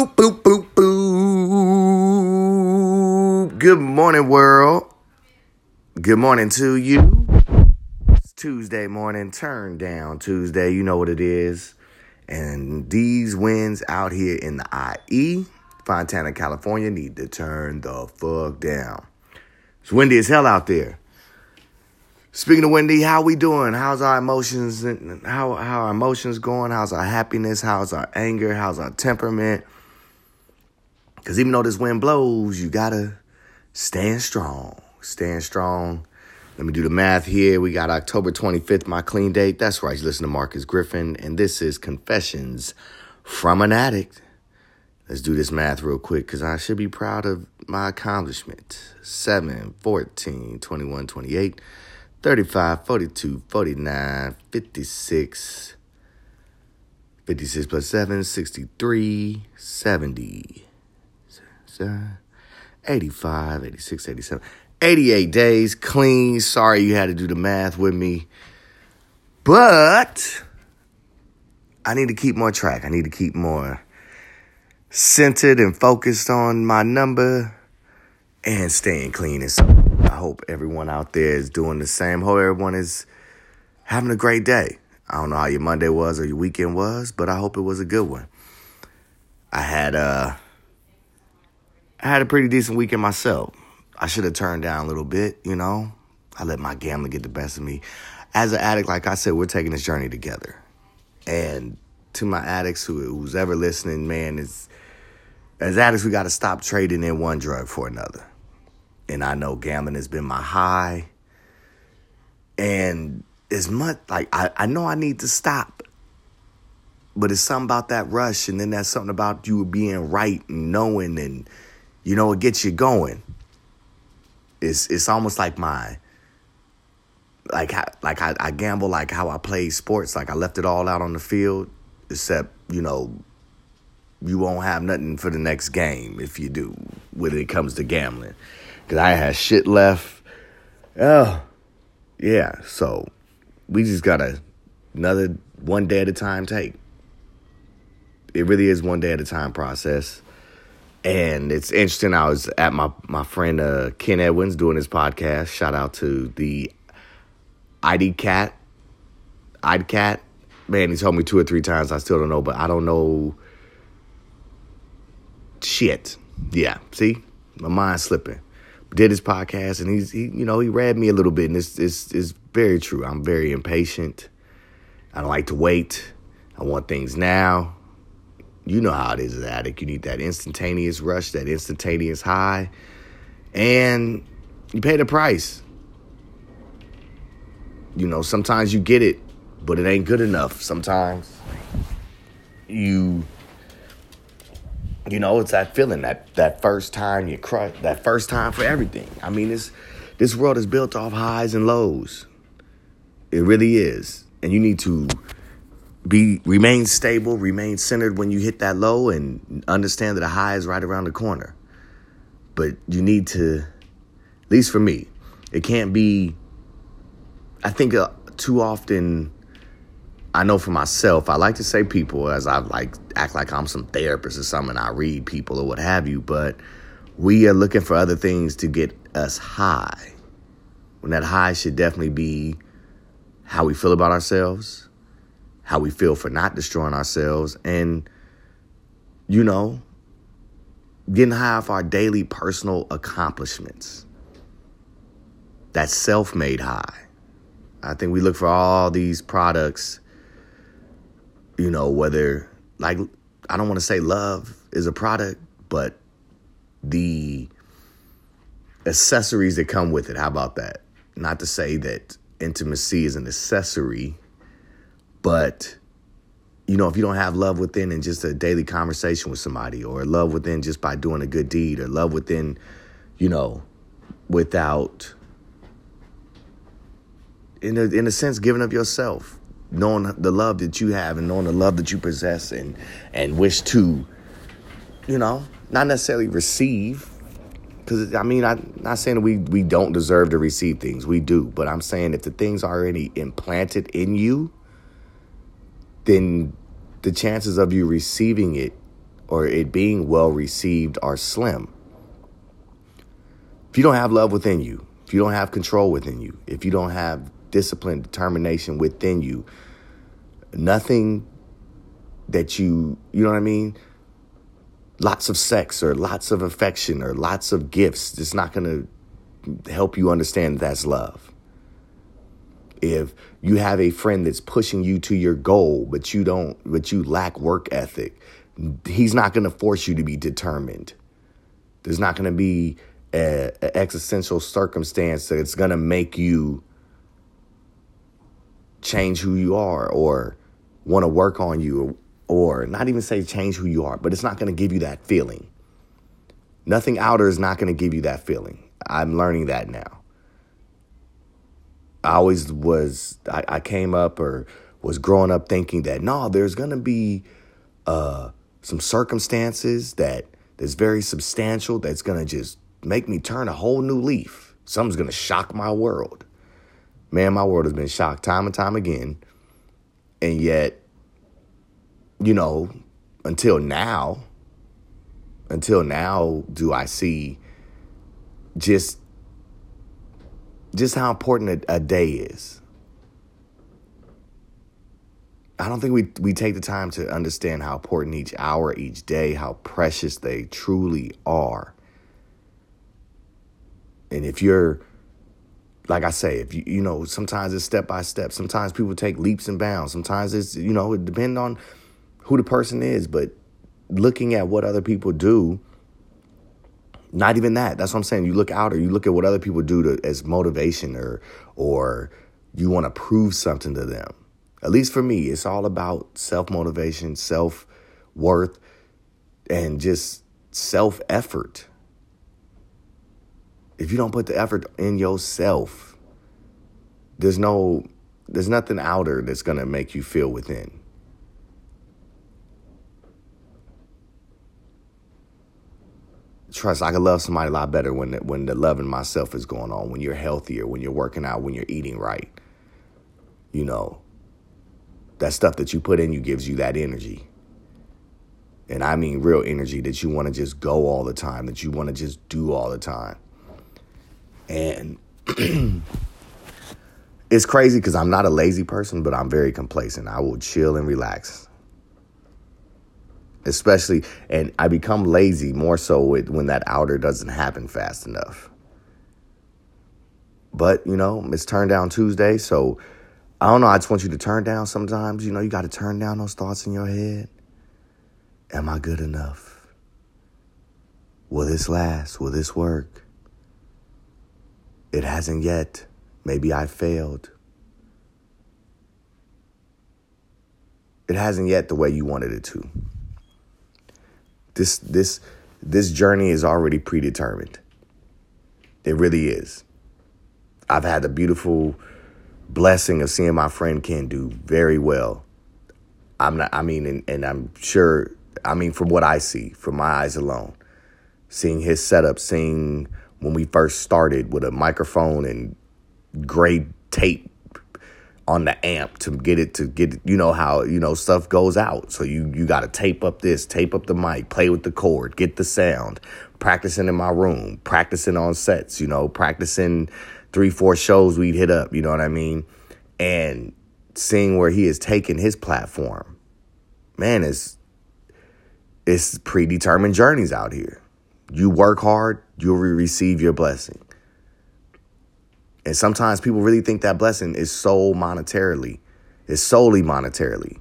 Boop, boop, boop, boop. Good morning, world. Good morning to you. It's Tuesday morning, turn down Tuesday. You know what it is. And these winds out here in the IE, Fontana, California, need to turn the fuck down. It's windy as hell out there. Speaking of Wendy, how we doing? How's our emotions? How how our emotions going? How's our happiness? How's our anger? How's our temperament? Because even though this wind blows, you gotta stand strong. Stand strong. Let me do the math here. We got October 25th, my clean date. That's right. You listen to Marcus Griffin, and this is Confessions from an Addict. Let's do this math real quick because I should be proud of my accomplishment. 7, 14, 21, 28. 35, 42, 49, 56, 56 plus 7, 63, 70, 85, 86, 87, 88 days clean. Sorry you had to do the math with me. But I need to keep more track. I need to keep more centered and focused on my number and staying clean and so I hope everyone out there is doing the same. Hope everyone is having a great day. I don't know how your Monday was or your weekend was, but I hope it was a good one. I had a, uh, I had a pretty decent weekend myself. I should have turned down a little bit, you know. I let my gambling get the best of me. As an addict, like I said, we're taking this journey together. And to my addicts who who's ever listening, man, is as addicts, we got to stop trading in one drug for another and I know gambling has been my high. And as much like I, I know I need to stop. But it's something about that rush, and then that's something about you being right and knowing and you know, it gets you going. It's it's almost like my like how, like I, I gamble like how I play sports. Like I left it all out on the field, except, you know, you won't have nothing for the next game if you do when it comes to gambling because I had shit left. Oh, yeah. So we just got to another one day at a time take. It really is one day at a time process. And it's interesting. I was at my my friend uh, Ken Edwins doing his podcast. Shout out to the ID Cat, ID Cat. Man, he told me two or three times. I still don't know, but I don't know shit. Yeah, see, my mind's slipping did his podcast, and he's he, you know he read me a little bit, and it's it's it's very true. I'm very impatient. I don't like to wait. I want things now. You know how it is an addict. You need that instantaneous rush, that instantaneous high, and you pay the price. You know, sometimes you get it, but it ain't good enough. Sometimes you you know, it's that feeling that that first time you crush, that first time for everything. I mean, this this world is built off highs and lows. It really is, and you need to be remain stable, remain centered when you hit that low, and understand that a high is right around the corner. But you need to, at least for me, it can't be. I think uh, too often I know for myself, I like to say people as I like act like I'm some therapist or something. I read people or what have you, but we are looking for other things to get us high. When that high should definitely be how we feel about ourselves, how we feel for not destroying ourselves, and you know, getting high off our daily personal accomplishments. That self made high. I think we look for all these products you know, whether like I don't want to say love is a product, but the accessories that come with it. How about that? Not to say that intimacy is an accessory, but you know, if you don't have love within and just a daily conversation with somebody, or love within just by doing a good deed, or love within, you know, without, in a, in a sense, giving up yourself knowing the love that you have and knowing the love that you possess and and wish to you know not necessarily receive because i mean i'm not saying that we we don't deserve to receive things. We do. But i'm saying if the things are already implanted in you then the chances of you receiving it or it being well received are slim. If you don't have love within you, if you don't have control within you, if you don't have discipline, determination within you, nothing that you, you know what I mean? Lots of sex or lots of affection or lots of gifts, it's not going to help you understand that's love. If you have a friend that's pushing you to your goal, but you don't, but you lack work ethic, he's not going to force you to be determined. There's not going to be an existential circumstance that's going to make you change who you are or want to work on you or, or not even say change who you are, but it's not going to give you that feeling. Nothing outer is not going to give you that feeling. I'm learning that now. I always was, I, I came up or was growing up thinking that no, there's going to be uh, some circumstances that that's very substantial that's going to just make me turn a whole new leaf. Something's going to shock my world. Man, my world has been shocked time and time again. And yet, you know, until now, until now, do I see just just how important a, a day is. I don't think we we take the time to understand how important each hour, each day, how precious they truly are. And if you're like I say, if you you know, sometimes it's step by step. Sometimes people take leaps and bounds. Sometimes it's you know, it depends on who the person is, but looking at what other people do not even that. That's what I'm saying. You look out or you look at what other people do to, as motivation or or you want to prove something to them. At least for me, it's all about self motivation, self worth, and just self effort. If you don't put the effort in yourself, there's no there's nothing outer that's going to make you feel within. Trust I can love somebody a lot better when the, when the loving myself is going on, when you're healthier, when you're working out, when you're eating right. You know, that stuff that you put in you gives you that energy. And I mean real energy that you want to just go all the time, that you want to just do all the time. And it's crazy because I'm not a lazy person, but I'm very complacent. I will chill and relax especially and I become lazy more so with, when that outer doesn't happen fast enough. But you know, it's turn down Tuesday, so I don't know. I just want you to turn down sometimes. You know, you got to turn down those thoughts in your head. Am I good enough? Will this last? Will this work? It hasn't yet. Maybe I failed. It hasn't yet the way you wanted it to. This this this journey is already predetermined. It really is. I've had the beautiful blessing of seeing my friend Ken do very well. I'm not I mean and, and I'm sure I mean from what I see, from my eyes alone, seeing his setup, seeing when we first started with a microphone and gray tape on the amp to get it to get you know how you know stuff goes out. So you you got to tape up this tape up the mic play with the cord get the sound practicing in my room practicing on sets you know practicing three four shows we'd hit up you know what i mean? And seeing where he has taken his platform man it's it's predetermined journeys out here. You work hard you'll receive your blessing and sometimes people really think that blessing is so monetarily, is solely monetarily.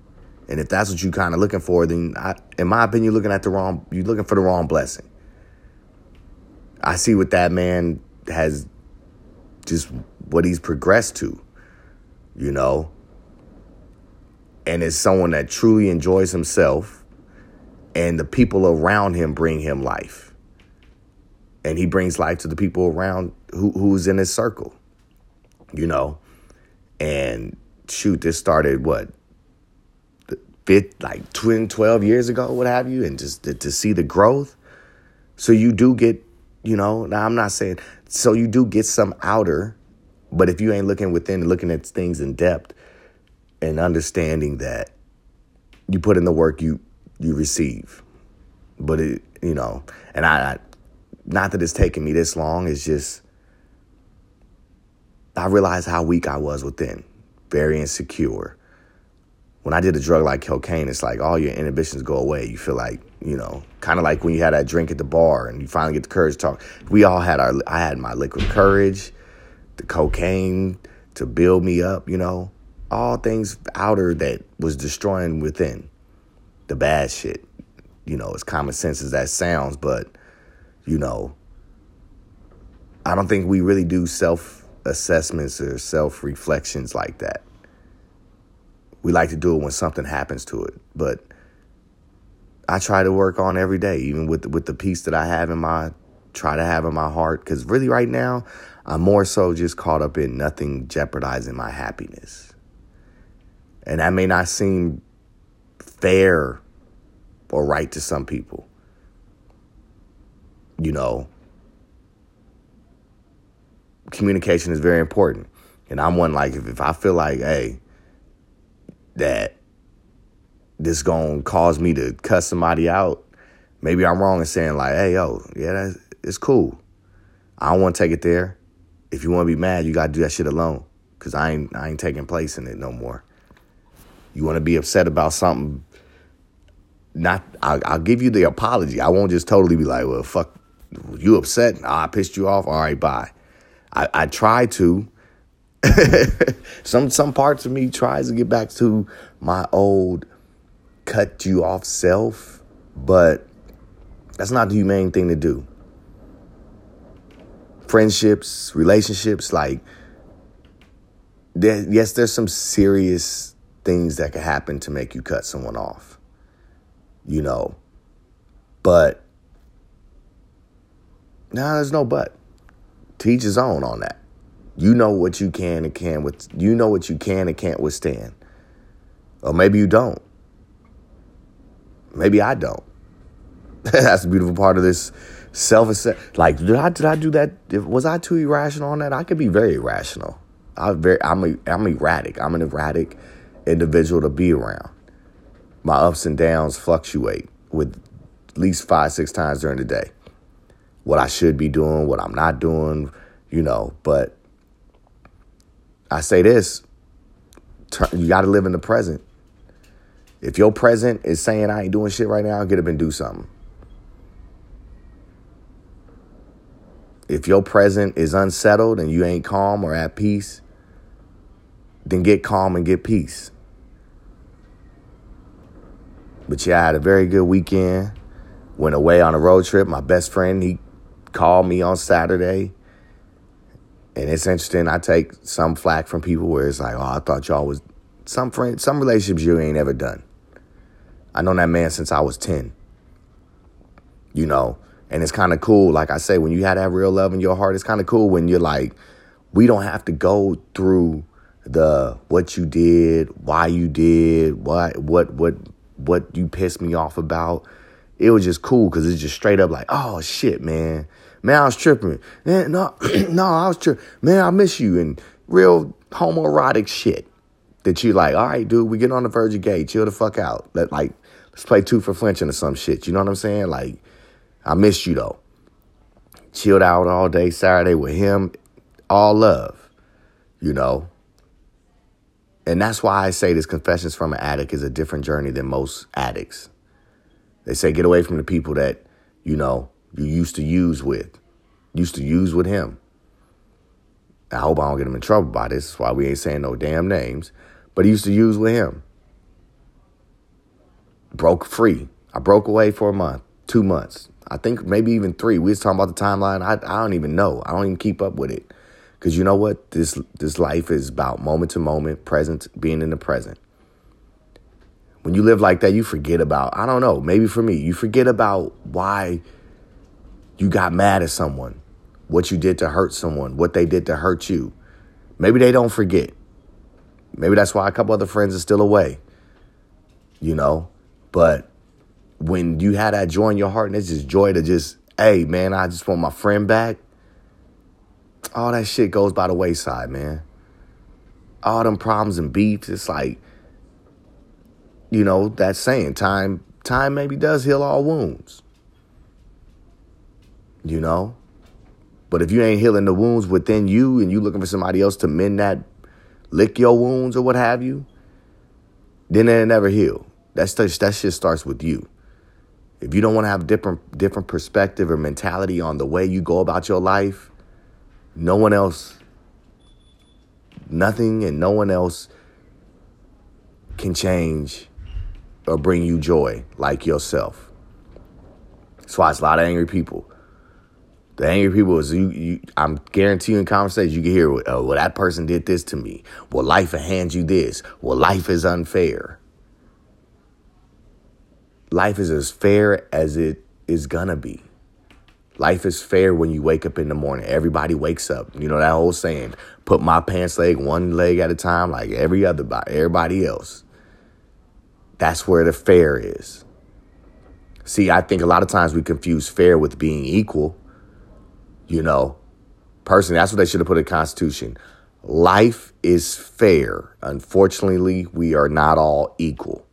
And if that's what you're kind of looking for, then I, in my opinion, you're looking at the wrong, you're looking for the wrong blessing. I see what that man has just what he's progressed to, you know. And it's someone that truly enjoys himself and the people around him bring him life. And he brings life to the people around who, who's in his circle you know, and shoot, this started what, fifth, like 12 years ago, what have you, and just to, to see the growth. So you do get, you know, now I'm not saying, so you do get some outer, but if you ain't looking within, looking at things in depth and understanding that you put in the work you you receive. But it, you know, and I, I not that it's taken me this long, it's just I realized how weak I was within, very insecure. When I did a drug like cocaine, it's like all your inhibitions go away. You feel like, you know, kind of like when you had that drink at the bar and you finally get the courage to talk. We all had our, I had my liquid courage, the cocaine to build me up, you know, all things outer that was destroying within the bad shit. You know, as common sense as that sounds, but, you know, I don't think we really do self assessments or self reflections like that. We like to do it when something happens to it, but I try to work on every day, even with with the peace that I have in my try to have in my heart. Because really, right now, I'm more so just caught up in nothing jeopardizing my happiness, and that may not seem fair or right to some people. You know, communication is very important. And I'm one like if, if I feel like, hey, that this gonna cause me to cuss somebody out, maybe I'm wrong in saying like, hey, yo, yeah, that's it's cool. I don't want to take it there. If you want to be mad, you gotta do that shit alone, cause I ain't I ain't taking place in it no more. You want to be upset about something? Not, I'll, I'll give you the apology. I won't just totally be like, well, fuck, you upset? I pissed you off. All right, bye. I, I try to. some some parts of me tries to get back to my old cut you off self, but that's not the humane thing to do. Friendships, relationships, like there, yes, there's some serious things that can happen to make you cut someone off. You know. But no, nah, there's no but teach his own on that. You know what you can and can't with you know what you can and can't withstand. Or maybe you don't. Maybe I don't. That's the beautiful part of this self like did I did I do that was I too irrational on that? I could be very irrational. I very I'm a, I'm erratic. I'm an erratic individual to be around. My ups and downs fluctuate with at least 5 6 times during the day what I should be doing, what I'm not doing, you know. But I say this you got to live in the present. If your present is saying I ain't doing shit right now, get up and do something. If your present is unsettled and you ain't calm or at peace, then get calm and get peace. But yeah, I had a very good weekend. Went away on a road trip. My best friend, he called me on Saturday. And it's interesting. I take some flack from people where it's like, oh, I thought y'all was some friend, some relationships you ain't ever done. I known that man since I was 10. You know, and it's kind of cool. Like I say, when you have that real love in your heart, it's kind of cool when you're like, we don't have to go through the what you did, why you did, what what what what you pissed me off about it was just cool because it's just straight up like, oh shit, man. Man, I was tripping. Man, no, no, I was tripping. Man, I miss you. And real homoerotic shit that you like, all right, dude, we get on the verge of gay. Chill the fuck out. Let like let's play two for flinching or some shit. You know what I'm saying? Like, I missed you though. Chilled out all day Saturday with him. All love. You know. And that's why I say this confessions from an addict is a different journey than most addicts. They say get away from the people that, you know, you used to use with, used to use with him. I hope I don't get him in trouble by this. That's why we ain't saying no damn names. But he used to use with him. Broke free. I broke away for a month, two months. I think maybe even three. We was talking about the timeline. I, I don't even know. I don't even keep up with it. Cause you know what? This this life is about moment to moment, present, being in the present. When you live like that, you forget about, I don't know, maybe for me, you forget about why you got mad at someone, what you did to hurt someone, what they did to hurt you. Maybe they don't forget. Maybe that's why a couple other friends are still away, you know? But when you have that joy in your heart and it's just joy to just, hey, man, I just want my friend back, all that shit goes by the wayside, man. All them problems and beefs, it's like, you know, that saying, time time maybe does heal all wounds. You know? But if you ain't healing the wounds within you and you looking for somebody else to mend that, lick your wounds or what have you, then it never heal. That's that shit starts with you. If you don't want to have different different perspective or mentality on the way you go about your life, no one else, nothing and no one else can change or bring you joy like yourself. That's why it's a lot of angry people. The angry people is you. you I'm guaranteeing conversations you can hear. Oh, well, that person did this to me. Well, life hands you this. Well, life is unfair. Life is as fair as it is gonna be. Life is fair when you wake up in the morning. Everybody wakes up. You know that whole saying, put my pants leg one leg at a time like every other everybody else. That's where the fair is. See, I think a lot of times we confuse fair with being equal. You know, personally, that's what they should have put in the Constitution. Life is fair. Unfortunately, we are not all equal.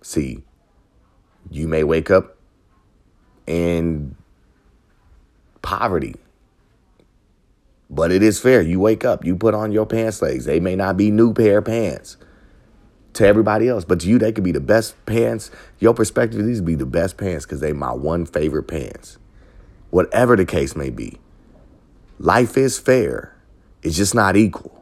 See, you may wake up in poverty, but it is fair. You wake up, you put on your pants legs. They may not be new pair of pants to everybody else, but to you, they could be the best pants. Your perspective, these would be the best pants because they my one favorite pants whatever the case may be. Life is fair, it's just not equal.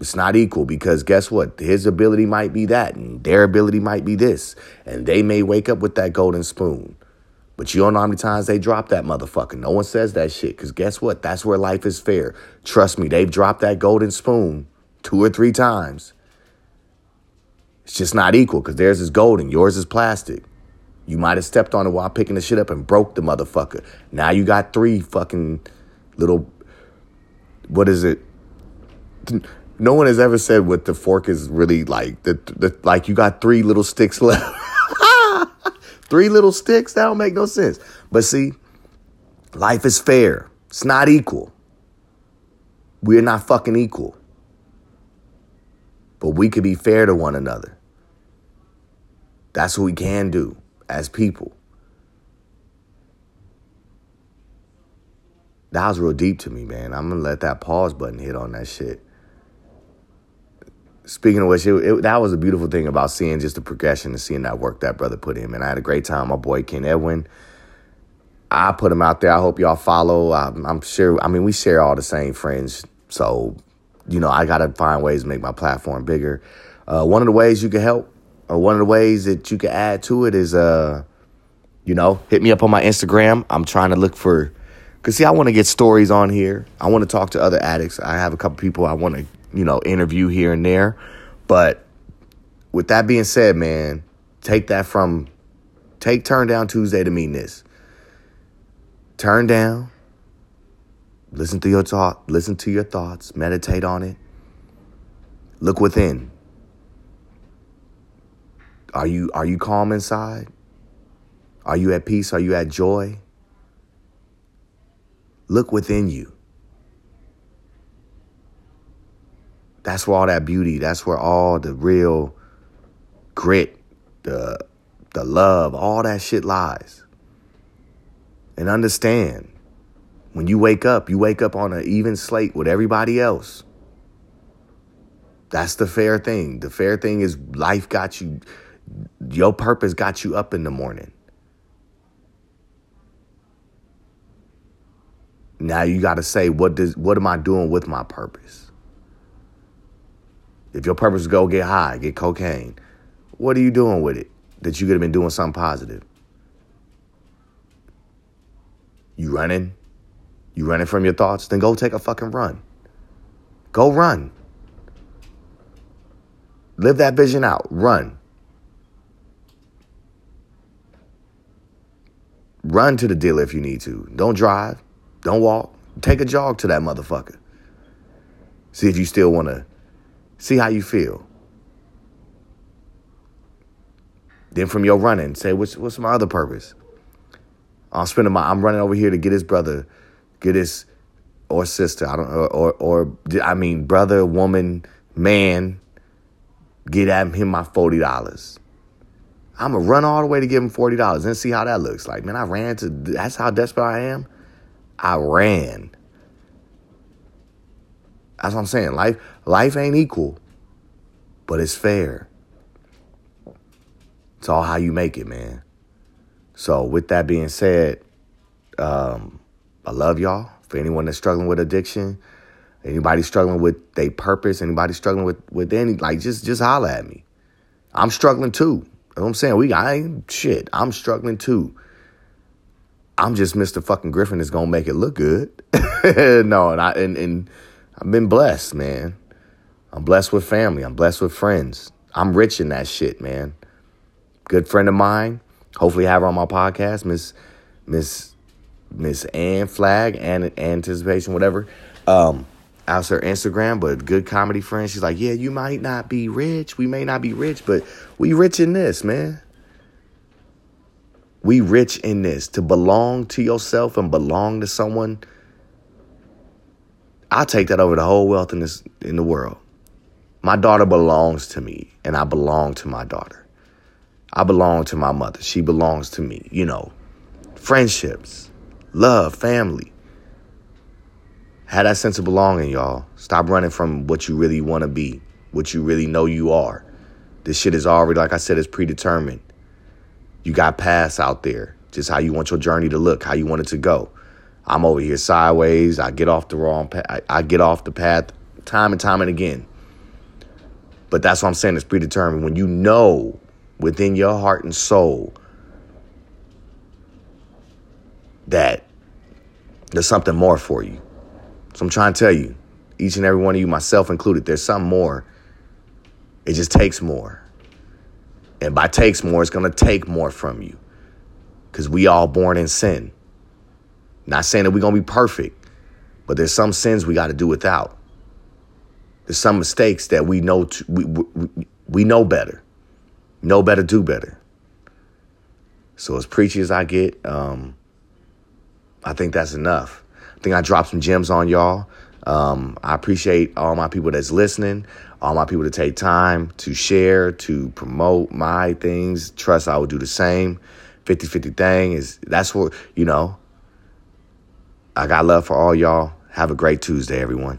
It's not equal because guess what? His ability might be that, and their ability might be this. And they may wake up with that golden spoon. But you don't know how many times they drop that motherfucker. No one says that shit because guess what? That's where life is fair. Trust me, they've dropped that golden spoon two or three times. It's just not equal because theirs is golden, yours is plastic. You might have stepped on it while picking the shit up and broke the motherfucker. Now you got three fucking little. What is it? No one has ever said what the fork is really like. The, the like you got three little sticks left. three little sticks. That don't make no sense. But see, life is fair. It's not equal. We're not fucking equal. But we could be fair to one another. That's what we can do as people. That was real deep to me, man. I'm gonna let that pause button hit on that shit. Speaking of which, it, it, that was a beautiful thing about seeing just the progression and seeing that work that brother put in. And I had a great time. My boy Ken Edwin, I put him out there. I hope y'all follow. I, I'm sure. I mean, we share all the same friends, so you know I gotta find ways to make my platform bigger. Uh, one of the ways you can help or one of the ways that you can add to it is, uh, you know, hit me up on my Instagram. I'm trying to look for, cause see, I want to get stories on here. I want to talk to other addicts. I have a couple people I want to, you know, interview here and there. But with that being said, man, take that from, take Turn Down Tuesday to mean this. Turn down, listen to your thought, listen to your thoughts, meditate on it, look within. Are you are you calm inside? Are you at peace? Are you at joy? Look within you. That's where all that beauty, that's where all the real grit, the the love, all that shit lies. And understand, when you wake up, you wake up on an even slate with everybody else. That's the fair thing. The fair thing is life got you your purpose got you up in the morning. Now you got to say what does what am I doing with my purpose? If your purpose is go get high, get cocaine, what are you doing with it that you could have been doing something positive? You running? You running from your thoughts? Then go take a fucking run. Go run. Live that vision out. Run. Run to the dealer if you need to. Don't drive. Don't walk. Take a jog to that motherfucker. See if you still want to see how you feel. Then from your running, say what's what's my other purpose? I'm spending my I'm running over here to get his brother, get his or sister. I don't or or, or I mean brother, woman, man. Get at him my forty dollars. I'm gonna run all the way to give him forty dollars and see how that looks like. Man, I ran to. That's how desperate I am. I ran. That's what I'm saying. Life, life ain't equal, but it's fair. It's all how you make it, man. So, with that being said, um, I love y'all. For anyone that's struggling with addiction, anybody struggling with their purpose, anybody struggling with with any, like, just just holler at me. I'm struggling too. You know what I'm saying? We, I ain't shit. I'm struggling too. I'm just Mr. Fucking Griffin that's gonna make it look good. no, and I and, and I've been blessed, man. I'm blessed with family. I'm blessed with friends. I'm rich in that shit, man. Good friend of mine. Hopefully have her on my podcast, Miss Miss Miss Ann Flag and Anticipation, whatever. Um, out her Instagram, but good comedy friend. She's like, Yeah, you might not be rich. We may not be rich, but we rich in this, man. We rich in this. To belong to yourself and belong to someone. I'll take that over the whole wealth in this in the world. My daughter belongs to me, and I belong to my daughter. I belong to my mother. She belongs to me. You know, friendships, love, family. Have that sense of belonging, y'all. Stop running from what you really want to be, what you really know you are. This shit is already, like I said, is predetermined. You got paths out there, just how you want your journey to look, how you want it to go. I'm over here sideways. I get off the wrong path. I, I get off the path time and time and again. But that's what I'm saying. It's predetermined. When you know within your heart and soul that there's something more for you. So I'm trying to tell you, each and every one of you, myself included, there's something more. It just takes more. And by takes more, it's going to take more from you. Because we all born in sin. Not saying that we're going to be perfect, but there's some sins we got to do without. There's some mistakes that we know to, we, we, we know better. Know better, do better. So as preachy as I get, um, I think that's enough. I think I dropped some gems on y'all. Um, I appreciate all my people that's listening, all my people to take time to share, to promote my things. Trust I will do the same. 50 50 thing is that's what, you know, I got love for all y'all. Have a great Tuesday, everyone.